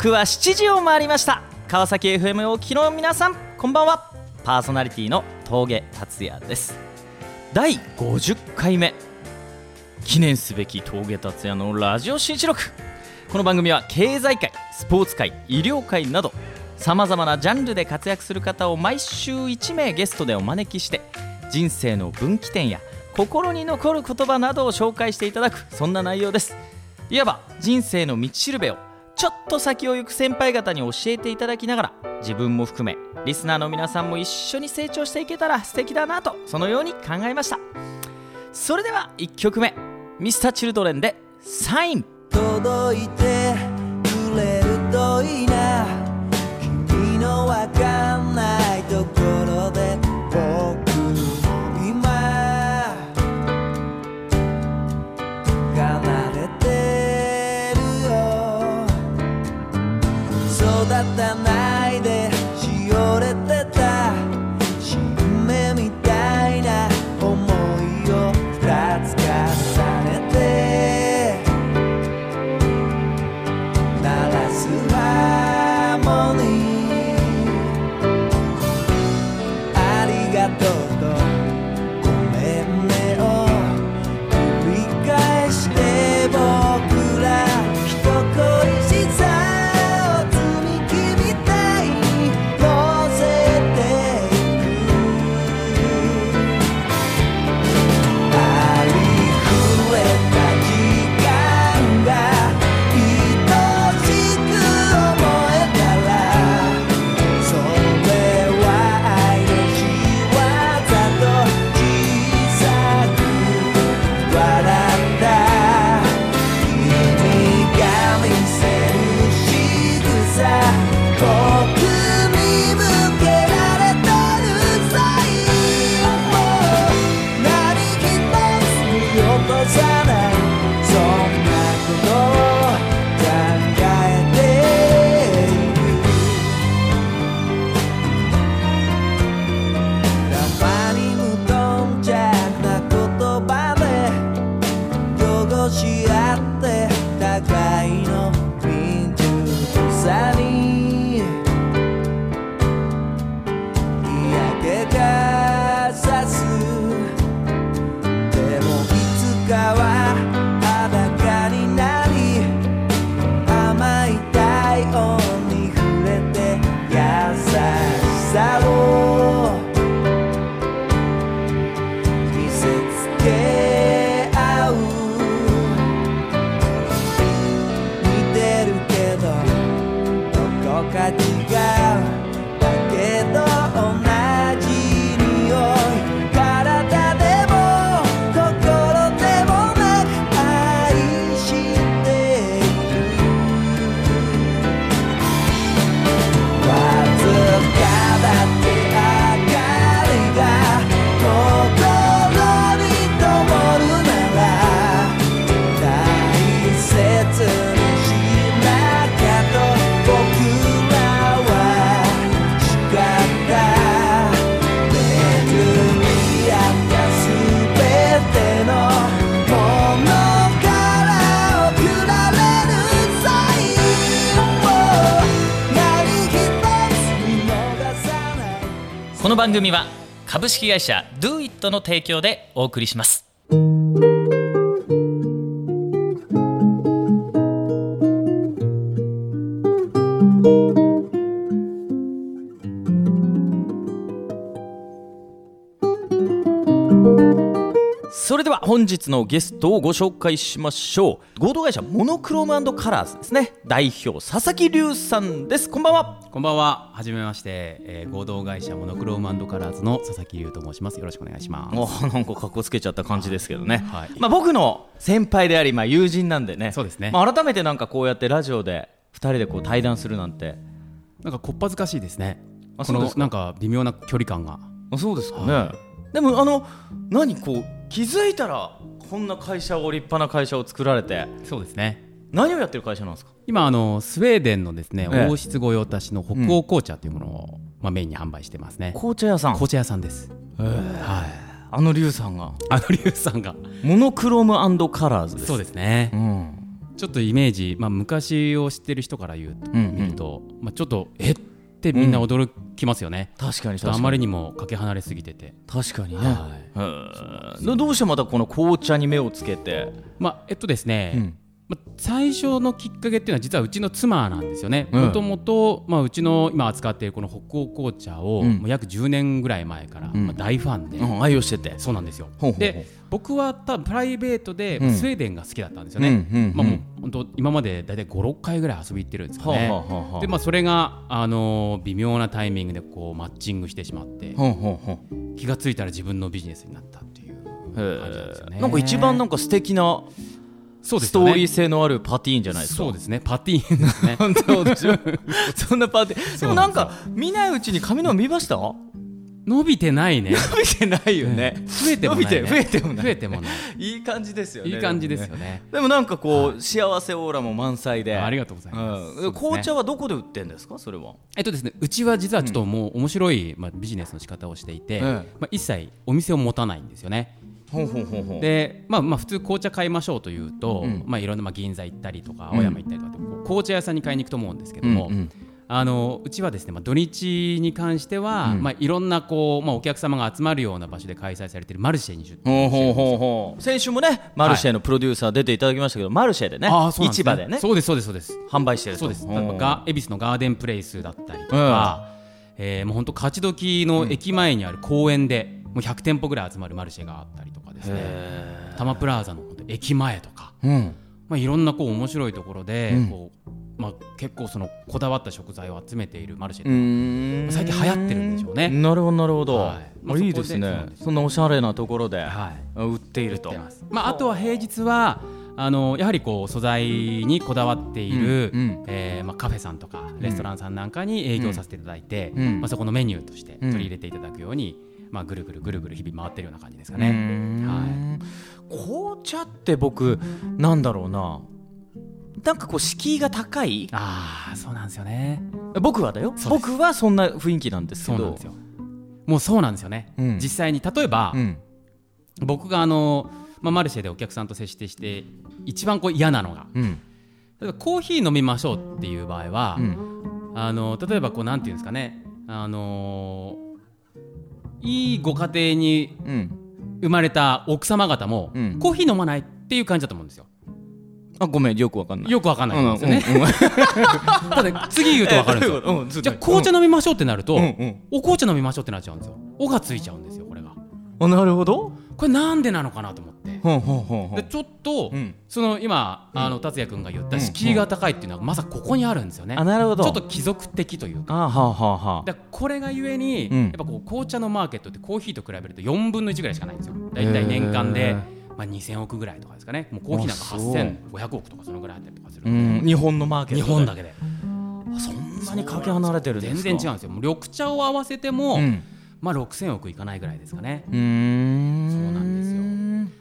刻は7時を回りました。川崎 FM をお聞きの皆さんこんばんは。パーソナリティの峠達也です。第50回目。記念すべき峠達也のラジオ新一録。この番組は経済界スポーツ界医療界などさまざまなジャンルで活躍する方を毎週1名ゲストでお招きして人生の分岐点や心に残る言葉などを紹介していただくそんな内容です。いわば人生の道しるべをちょっと先を行く先輩方に教えていただきながら自分も含めリスナーの皆さんも一緒に成長していけたら素敵だなとそのように考えました。それでは1曲目 Mr.Children で「サイン」届いてくれるといいな。君のわかんこの番組は株式会社 DoIt の提供でお送りします。本日のゲストをご紹介しましょう。合同会社モノクロームカラーズですね。代表佐々木隆さんです。こんばんは。こんばんは。はじめまして、えー合同会社モノクロームカラーズの佐々木優と申します。よろしくお願いします。もうなんか格好つけちゃった感じですけどね、はい。まあ、僕の先輩であり、まあ、友人なんでね。そうですね。まあ、改めてなんかこうやってラジオで2人でこう対談するなんて。なんかこっぱずかしいですね。こあそうですか。のなんか微妙な距離感が。あそうですかね、はでもあの何こう気づいたらこんな会社を立派な会社を作られてそうですね。何をやってる会社なんですか？今あのスウェーデンのですね、ええ王室御用達の北欧紅茶というものを、まあ、メインに販売してますね。紅茶屋さん紅茶屋さんです。はい。あの龍さんがあのリュウさんが。モノクロームカラーズですそうですねう。んちょっとイメージ、まあ、昔を知ってる人から言うと、うんうん見ると、まあ、ちょっとえってみんな驚きますよね、確かにあまりにもかけ離れすぎてて、確かにね、はい。うん。どうしてまたこの紅茶に目をつけて、まあえっとですね、うんまあ、最初のきっかけっていうのは実はうちの妻なんですよね。うん。もともとまあうちの今扱っているこの北欧紅茶を、うん。もう約10年ぐらい前から、ん。まあ、大ファンで、うん、愛用してて。そうなんですよ。で僕は多分プライベートで、うん。スウェーデンが好きだったんですよね、まあ、もう本当今まで大体56回ぐらい遊び行ってるんですかね、はあはあはあ。はあでまあ、それが、あのー微妙なタイミングでこうマッチングしてしまって、ほうほうほう。気がついたら自分のビジネスになったっていう感じなんですよね。なんか一番なんか素敵なそうですよね。ストーリー性のあるパティーンじゃないですか。そうですね。パティーンですね。本当でしょ？そんなパティーン。でもなんか見ないうちに髪の毛見ました？伸伸びてないね。びてないよね、増えてもない、ね、伸びて増えてもない。増えてもない。いい感じですよねいい感じですよね。でもなんかこう、幸せオーラも満載で。ありがとうございます。うん。紅茶はどこで売ってんですか？それは。えっとですねうちは実はちょっともう面白い、まあ、ビジネスの仕方をしていて、ええまあ、一切お店を持たないんですよねで、まあ、まあ普通紅茶買いましょうというと、うん。まあ、いろんな、まあ、銀座行ったりとかうん。青山行ったりとかう紅茶屋さんに買いに行くと思うんですけども、うんうん。あのうちはですね、まあ、土日に関しては、うん。まあ、いろんなこう、まあ、お客様が集まるような場所で開催されているマルシェに出店先週もねマルシェのプロデューサー出ていただきましたけど、マルシェでねあーそうなんです市場でねそうですそうですそうです。販売してると。そうです。ん例えばが恵比寿のガーデンプレイスだったりとか、えーもう本当勝ち時の駅前にある公園で、もう100店舗ぐらい集まるマルシェがあったりとかですね。へ多摩プラザの駅前とか、ーうん。まあ、いろんなこう面白いところで、うん。こうまあ、結構そのこだわった食材を集めているマルシェうーん。最近流行ってるんでしょうね。なるほどなるほど、はい。まああいいですね。そんなおしゃれなところで、はい。売っていると。売ってまあ、あとは平日はあのやはりこう素材にこだわっている、うんうん。えーまあ、カフェさんとかレストランさんなんかに営業させていただいて、うん。まあ、そこのメニューとしてうん取り入れていただくように、まあ、ぐるぐるぐるぐる日々回ってるような感じですかね。ん。は紅茶って僕なんだろうな。なんかこう敷居が高い。ああそうなんですよね。僕はだよ。僕はそんな雰囲気なんですけど。もうそうなんですよね。うん。実際に例えば、うん。僕があの、まあ、マルシェでお客さんと接してして一番こう嫌なのがうん。例えばコーヒー飲みましょうっていう場合は、うん。あの例えばこうなんていうんですかね。あのーいいご家庭にうん生まれた奥様方も、うんコーヒー飲まないっていう感じだと思うんですよ。あごめんよくわかんないよくわかんないんですよね。うんうんうん ただ次言うとわかるんですよ。うんうんじゃあ紅茶飲みましょうってなると、うんうんお紅茶飲みましょうってなっちゃうんですよ。おがついちゃうんですよこれが。あなるほどこれなんでなのかなと思って。でちょっと、うん。その今あの達也君が言った敷居が高いっていうのはまさここにあるんですよね。あなるほど。ちょっと貴族的というか。あはあはあはあ。だからこれがゆえに、うん。やっぱこう紅茶のマーケットってコーヒーと比べると4分の1ぐらいしかないんですよ。だいたい年間へでー、まあ、2000億ぐらいとかですかね。もうコーヒーなんかあそう。8500億とかそのぐらいあったりとかする日本のマーケット日本だけで。そんなにかけ離れてるんですか。全然違うんですよ。もう緑茶を合わせても、うんまあ6000億いかないぐらいですかね。うそうなんですよ。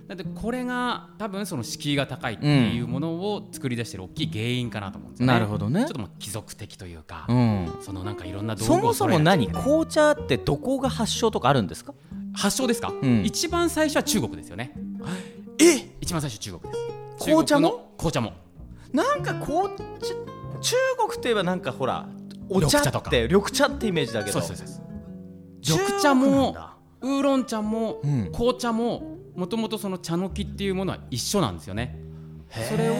だってこれが多分その敷居が高いっていうものを作り出してる大きい原因かなと思うんですよね。なるほどね。ちょっともう貴族的というか、うん。そのなんかいろんな道具そもそも何？紅茶ってどこが発祥とかあるんですか？発祥ですか、うん。一番最初は中国ですよね。え？一番最初中国です。紅茶も？紅茶も。なんか紅茶中国といえばなんかほらお茶とか。緑茶ってイメージだけど。そうそうです。中国緑茶もだ。ウーロン茶も、うん。紅茶ももともとその茶の木っていうものは一緒なんですよね。それを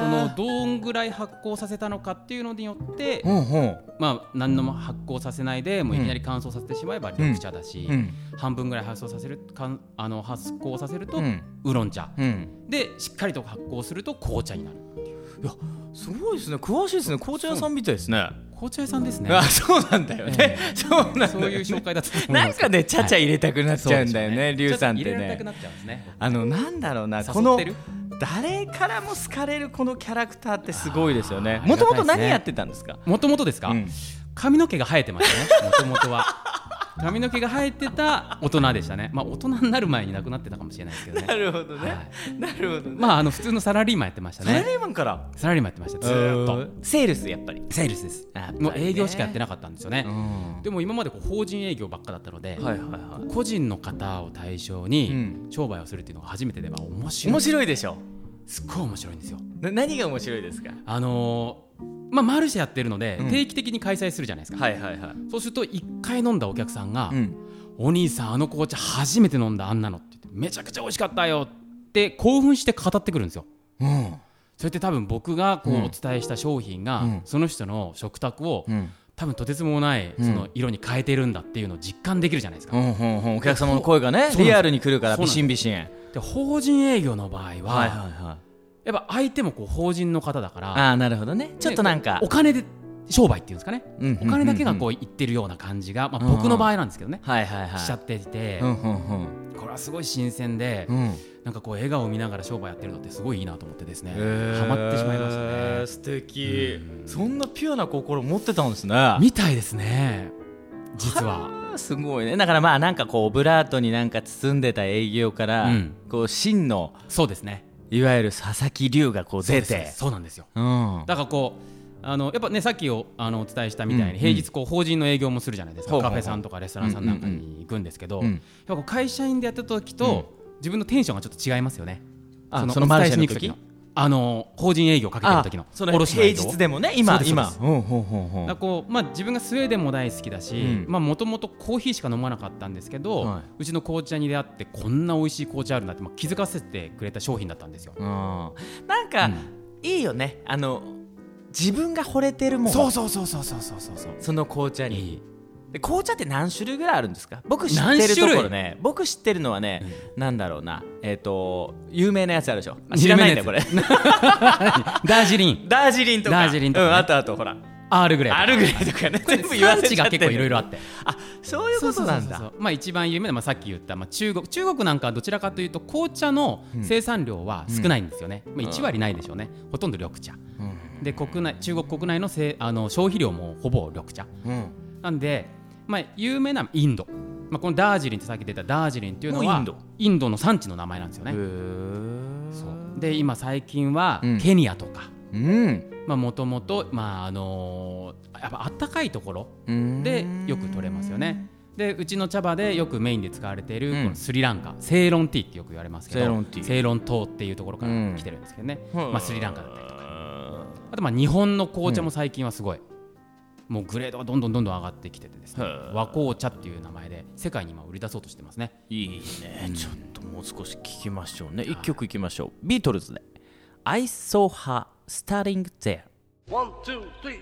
そのどんぐらい発酵させたのかっていうのによって、まあ何のも発酵させないでもういきなり乾燥させてしまえば緑茶だし、うん。半分ぐらい発酵させるかんあの発酵させるとウうん。ーロン茶、うん。でしっかりと発酵すると紅茶になるすごいですね。詳しいですね。紅茶屋さんみたいですね。紅茶屋さんですね。あそうなんだよね。そうなんだよそういう紹介だったとなんかねちゃちゃ入れたくなっちゃうんだよねリュウさんってね。ね。あのなんだろうなこの誰からも好かれるこのキャラクターってすごいですよね。もともと何やってたんですか？もともとですか、うん。髪の毛が生えてましたね。もともとは髪の毛が生えてた大人でしたね。まあ大人になる前に亡くなってたかもしれないですけどね。なるほどね、はなるほどね、まああの普通のサラリーマンやってましたサラねリーマンから？サラリーマンやってましたずーっと。セールスやっぱり？セールスです。もう営業しかやってなかったんですよね、うん。でも今までこう法人営業ばっかだったので、はいはいはい個人の方を対象うにん。商売をするっていうのが初めてでは面白い面白い。でしょすっごい面白いんですよな何が面白いですかあのーまあマルシェやってるので、うん。定期的に開催するじゃないですか、はいはいはい。そうすると1回飲んだお客さんが、うん。お兄さんあの紅茶初めて飲んだあんなのって言ってめちゃくちゃ美味しかったよって興奮して語ってくるんですよ。うん。それって多分僕がこううん。お伝えした商品が、うん。その人の食卓を、うん。多分とてつもないその色に変えてるんだっていうのを実感できるじゃないですか、うんうんうん。お客様の声がねリアルに来るからビシンビシンで法人営業の場合は、はいはいはいやっぱ相手もこう法人の方だからああなるほどね。ちょっとなんかお金で商売っていうんですかね、うんうんうんうん。お金だけがこう言ってるような感じが、まあ、僕の場合なんですけどね、はいはいはい。しちゃっていて、うんうんこれはすごい新鮮で、うん。うんなんかこう笑顔を見ながら商売やってるのってすごいいいなと思ってですね、へー。ハマってしまいましたね。素敵。そんなピュアな心持ってたんですね。みたいですね。実は。すごいね。だからまあなんかこうオブラートになんか包んでた営業から、うん。こう真のそうですねいわゆる佐々木龍がこう出て。すそうなんですよ。うん。だからこうあのやっぱねさっきおあのお伝えしたみたいに、うん平日こう法人の営業もするじゃないですか、カフェさんとかレストランさんなんかに行くんですけど、うんやっぱ会社員でやってた時と、自分のテンションがちょっと違いますよね。あそのマルシェの時？あの法人営業かけてる時の卸の平日でもね今今。だこうまあ自分がスウェーデンも大好きだし、まあもともとコーヒーしか飲まなかったんですけど、うちの紅茶に出会ってこんな美味しい紅茶あるなってまあ気づかせてくれた商品だったんですよ。なんか、いいよね。あの自分が惚れてるもんそうそうそうそうそうそうそう。その紅茶に。で紅茶って何種類ぐらいあるんですか？僕知って何るところね。僕知ってるのはね、なんだろうな。えっ、と有名なやつあるでしょ？あ知らないんだよこれ。ダージリン。ダージリンとか。ダージリンとかね。うん、あとあとほら。アールグレイアルグレイとかね。全部言わ産せちゃって地が結構いろいろあって。あそういうことなんだ。まあ一番有名な、まあ、さっき言った、まあ、中国中国なんかはどちらかというと紅茶の生産量は少ないんですよね、まあ、1割ないでしょうね、ほとんど緑茶。で国内中国国内のせいあの消費量もほぼ緑茶。うん。なんで、まあ、有名なインド、まあ、このダージリンってさっき出たダージリンっていうのはインド。インドの産地の名前なんですよね、へそう。で今最近はうん。ケニアとか。うん。もともとまああのーやっぱあったかいところうん。でよく取れますよね。でうちの茶葉でよくメインで使われているうん。このスリランカ、セイロンティーってよく言われますけどセイロンティー。セイロン島っていうところからうん来てるんですけどね、うん。まあ、スリランカだったりとか。あとまあ日本の紅茶も最近はすごい、もうグレードがどんどんどんどん上がってきててですね和紅茶っていう名前で世界に今売り出そうとしてますね。いいね、ちょっともう少し聞きましょうね。一曲いきましょう。ビートルズで「I saw her starting there One, two, three,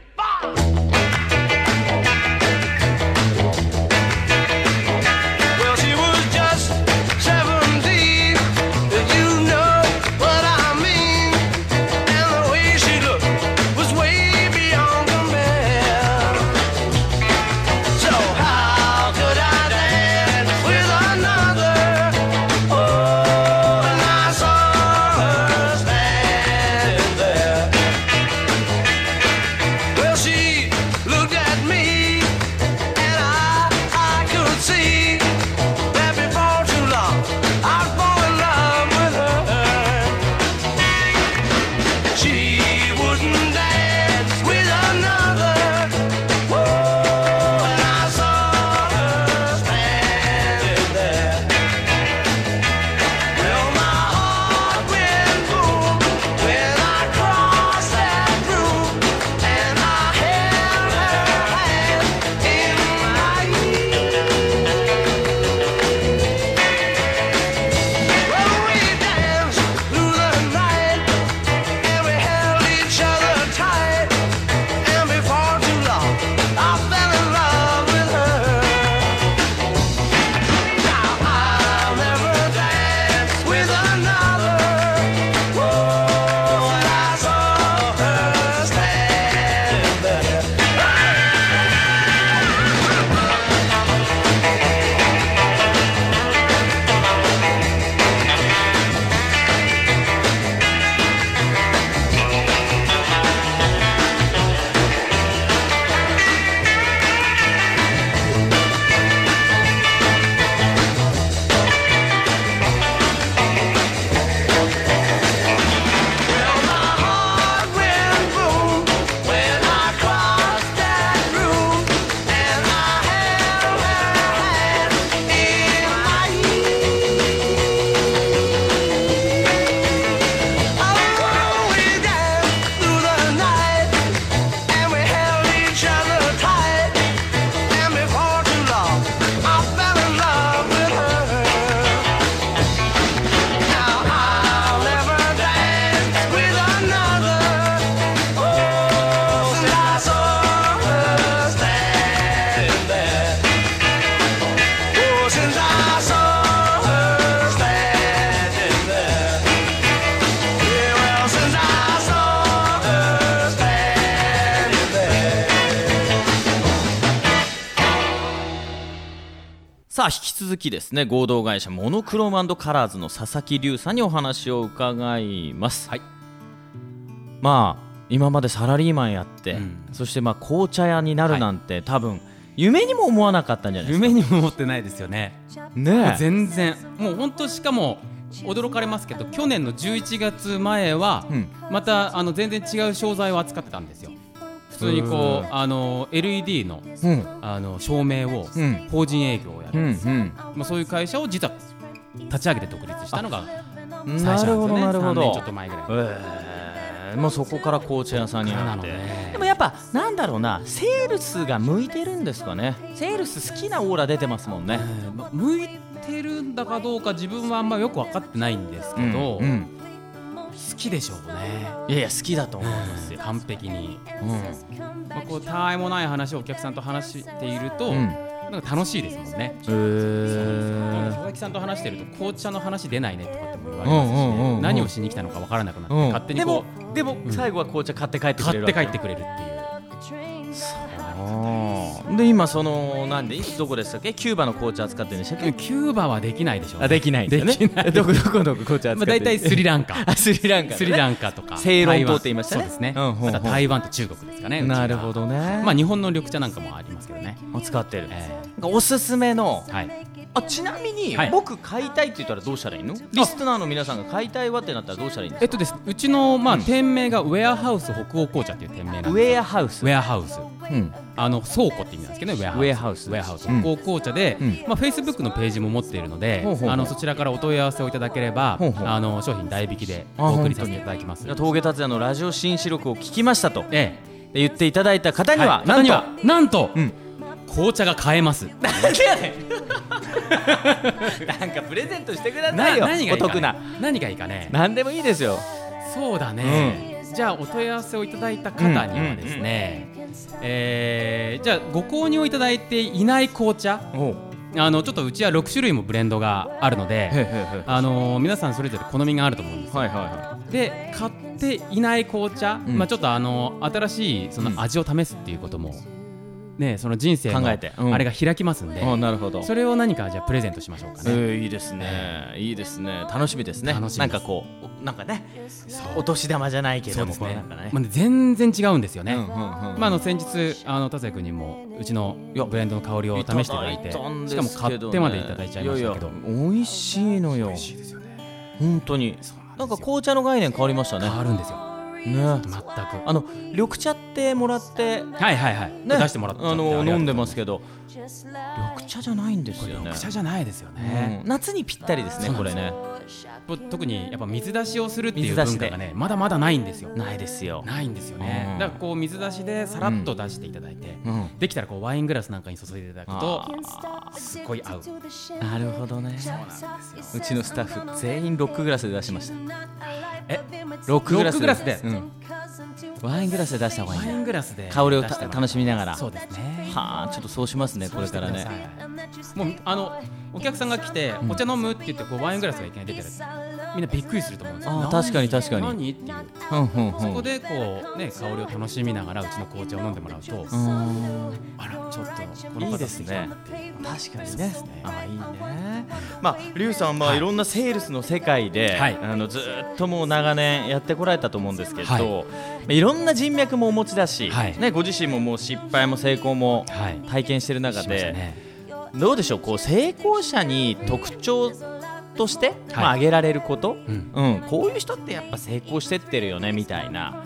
さあ引き続きですね合同会社モノクロームカラーズの佐々木隆さんにお話を伺います、はい。まあ今までサラリーマンやって、うん。そしてまあ紅茶屋になるなんて、多分夢にも思わなかったんじゃないですか？夢にも思ってないですよね。ねえ。全然。もう本当しかも驚かれますけど去年の11月前は、うん。またあの全然違う商材を扱ってたんですよ。普通にこうあの LED のうん。あの照明をうん。法人営業をやる、うんうん。まあ、そういう会社を実は立ち上げて独立したのが最初なんですよね。どなるほど3年ちょっと前ぐらい。えー。もうそこから紅茶屋さんにななって、のね。でもやっぱなんだろうな。セールスが向いてるんですかね。セールス好きなオーラ出てますもんね。向いてるんだかどうか自分はあんまよく分かってないんですけど、うんうん好きでしょうね。いやいや好きだと思いますよ、完璧に、うん。まあ、こうたわいもない話をお客さんと話していると、うん。なんか楽しいですもんね。へー。佐々木さんと話してると紅茶の話出ないねとかっても言われますし、うんうんうんうん。何をしに来たのか分からなくなって、うん。勝手にこでもでも最後は紅茶買って帰ってうくれる買って帰ってくくれるっていう。れで今そのなんでどこでしたっけ？キューバの紅茶扱ってるんでしたっけ？キューバはできないでしょう、あできないんですよね。できない。どこどこの紅茶扱まあ、ってる？大体スリランカ。あスリランカ、ね、スリランカとか。セイロン島って言いましたね。そうですね、うんうんう。んまた台湾と中国ですかねなるほどね。まあ日本の緑茶なんかもありますけどね、使ってる、えなんかおすすめのーはい。あちなみに、はい。僕買いたいって言ったらどうしたらいいの？リスナーの皆さんが買いたいわってなったらどうしたらいいんですえっとですうちのまあ店名がウェアハウス北欧紅茶っていう店名なんですかウェアハウス。ウェアハウスうん。あの倉庫って意味なんですけどねウェアハウスウェアハウスウェアハウスうん。北欧紅茶で、うん。まあフェイスブックのページも持っているのであのそちらからお問い合わせをいただければあの商品代引きであお送りさせていただきます。峠達也のラジオ新四録を聞きましたと。え言っていただいた方えには、なんと。なんと、うん。紅茶が買えます。なんでやねん。なんかプレゼントしてくださないよ。何がいいか、お得な。ね、何がいいかね。何でもいいですよ。そうだね、じゃあお問い合わせをいただいた方にはですね、えーじゃあご購入いただいていない紅茶あのちょっとうちは6種類もブレンドがあるのでへへへ。あのー皆さんそれぞれ好みがあると思うんですよ。はいはいはで買っていない紅茶、うん。まあちょっとあの新しいその味を試すっていうことも、ねその人生の考えて。うん。あれが開きますんで、なるほど。それを何かじゃあプレゼントしましょうかね、えーいいですね。いいですね。楽しみですね。なんかこうなんかねお年玉じゃないけどもね。まあ、全然違うんですよね、まあ、あの先日あの達也君にもうちのブレンドの香りを試していただいてしかも買ってまでいただいちゃいましたけど。美味しいのよ。本当に。なんか紅茶の概念変わりましたね。変わるんですよね。全く。あの緑茶ってもらってはいはいはい、ね。出してもらってあの飲んでますけけど緑茶じゃないんですよね。緑茶じゃないですよね、うん。夏にぴったりですねそう。なんですこれね。ぽ特にやっぱ水出しをするっていう文化がねまだまだないんですよ。ないですよ。ないんですよね、うん。だからこう水出しでさらっと出していただいて、うん。できたらこうワイングラスなんかに注いでいただくとあすっごい合う。なるほどねうちのスタッフ全員ロックグラスで出しました。えロックグラス。ロックグラスで？うんワイングラスで出した方がいい。ワイねングラスで香りを楽しみながら。そうですね。はあちょっとそうしますねこれからね。もうあのお客さんが来て、お茶飲むって言ってこうワイングラスがいきなり出てるみんなびっくりすると思うんですよ。確かに確かに。何っていう。うんうんうん。そこでこうね香りを楽しみながらうちの紅茶を飲んでもらうと、あらちょっとこいいの方ですね確かにね。ねあいいね。まあリュウさんまあはい。いろんなセールスの世界ではい。あのずーっともう長年やってこられたと思うんですけはい。どまあいろんな人脈もお持ちだしはい。ねご自身ももう失敗も成功もはい。体験してる中でね。どうでしょう？こう成功者に特徴としてまあ挙げられること。うん。うん。こういう人ってやっぱ成功してってるよねみたいな。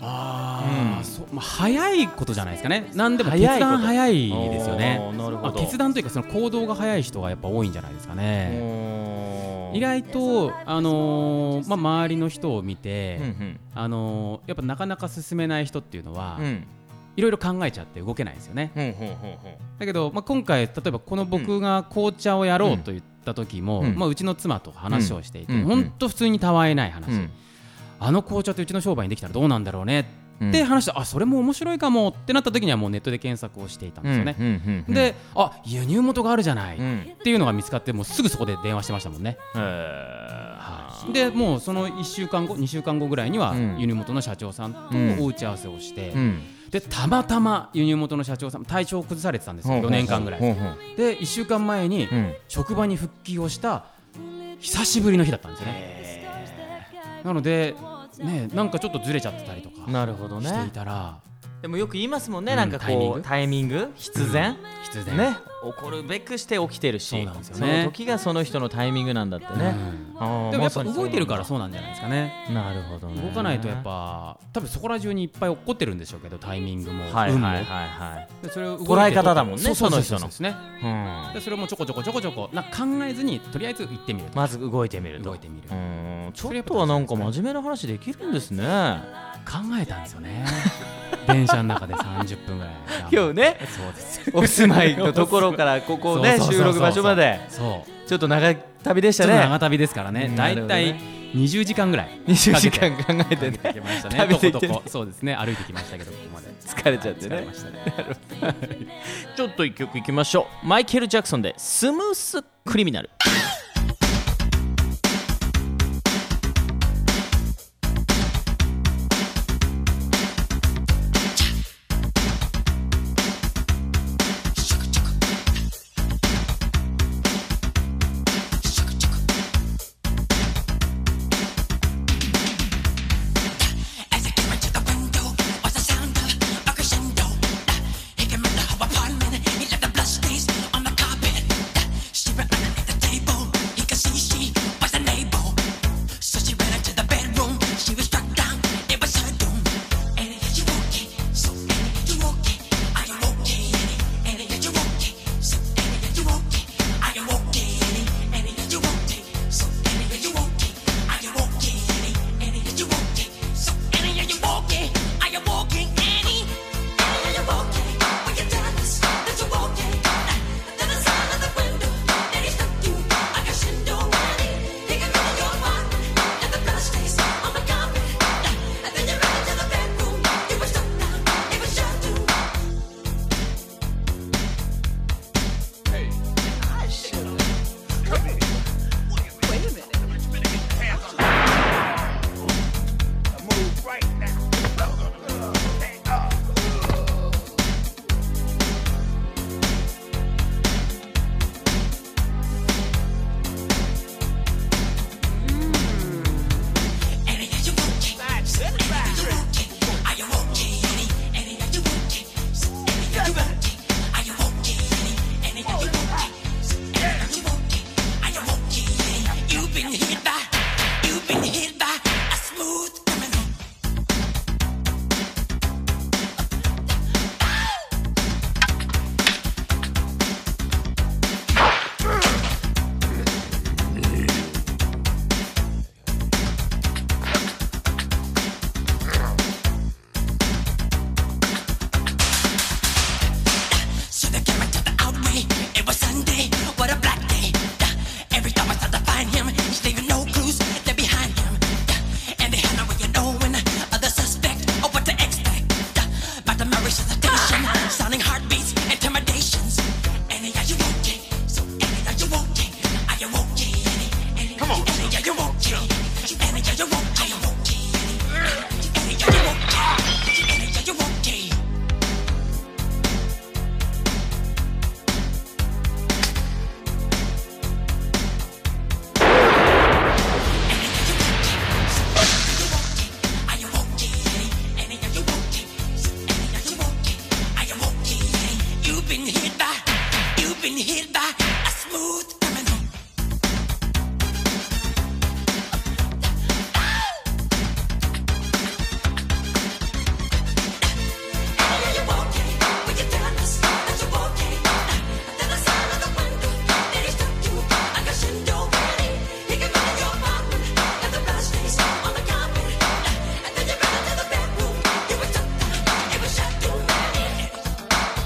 ああ、そうまあ早いことじゃないですかね。何でも決断早いですよね。おーなるほどまあ決断というかその行動が早い人がやっぱ多いんじゃないですかね。意外とあのーまあ周りの人を見て、うんうん。あのーやっぱなかなか進めない人っていうのは、うんいろいろ考えちゃって動けないんですよね。だけど、まあ、今回例えばこの僕が紅茶をやろうと言った時も、うん。まあ、うちの妻と話をしていて、うん。本当普通にたわいない話、うん。あの紅茶ってうちの商売にできたらどうなんだろうねうん。って話して、あそれも面白いかもってなった時にはもうネットで検索をしていたんですよね。うんうんうんであ輸入元があるじゃない、うん。っていうのが見つかってもうすぐそこで電話してましたもんね。でもうその1週間後2週間後ぐらいにはうん。輸入元の社長さんとうん。お打ち合わせをして、うんでたまたま輸入元の社長さん体調を崩されてたんですよ。4年間ぐらい。で1週間前にうん。職場に復帰をした久しぶりの日だったんですよね。なのでねなんかちょっとずれちゃってたりとかなるほどしていねたらでもよく言いますもんね、うん。なんかタイミング。こうタイミング？必然、必然。ね。起こるべくして起きてるしそうなんですよね。その時がその人のタイミングなんだってね、あーでもやっぱ動いてるからそうなんじゃないですかね。なるほどね。動かないとやっぱ多分そこら中にいっぱい起こってるんでしょうけどタイミングもはいはいはいはい。でそれを捉え方だもんねその人の。ですねうん。でそれもちょこちょこちょこちょこな考えずにとりあえず行ってみると。まず動いてみると。動いてみる。うん。ちょっとはなんか真面目な話できるんですね。考えたんですよね電車の中で30分ぐらい。今日ね。そうです。お住まいのところから ここね収録場所まで。そう。ちょっと長い旅でしちょっとたね長旅ですからね。うんだいたいなる20時間ぐらい20時か間考えてね。けてきましたね。そうですね。歩いてきましたけどここまで。疲れちゃってね。ちょっと一曲いきましょう。マイケル・ジャクソンで「スムース・クリミナル」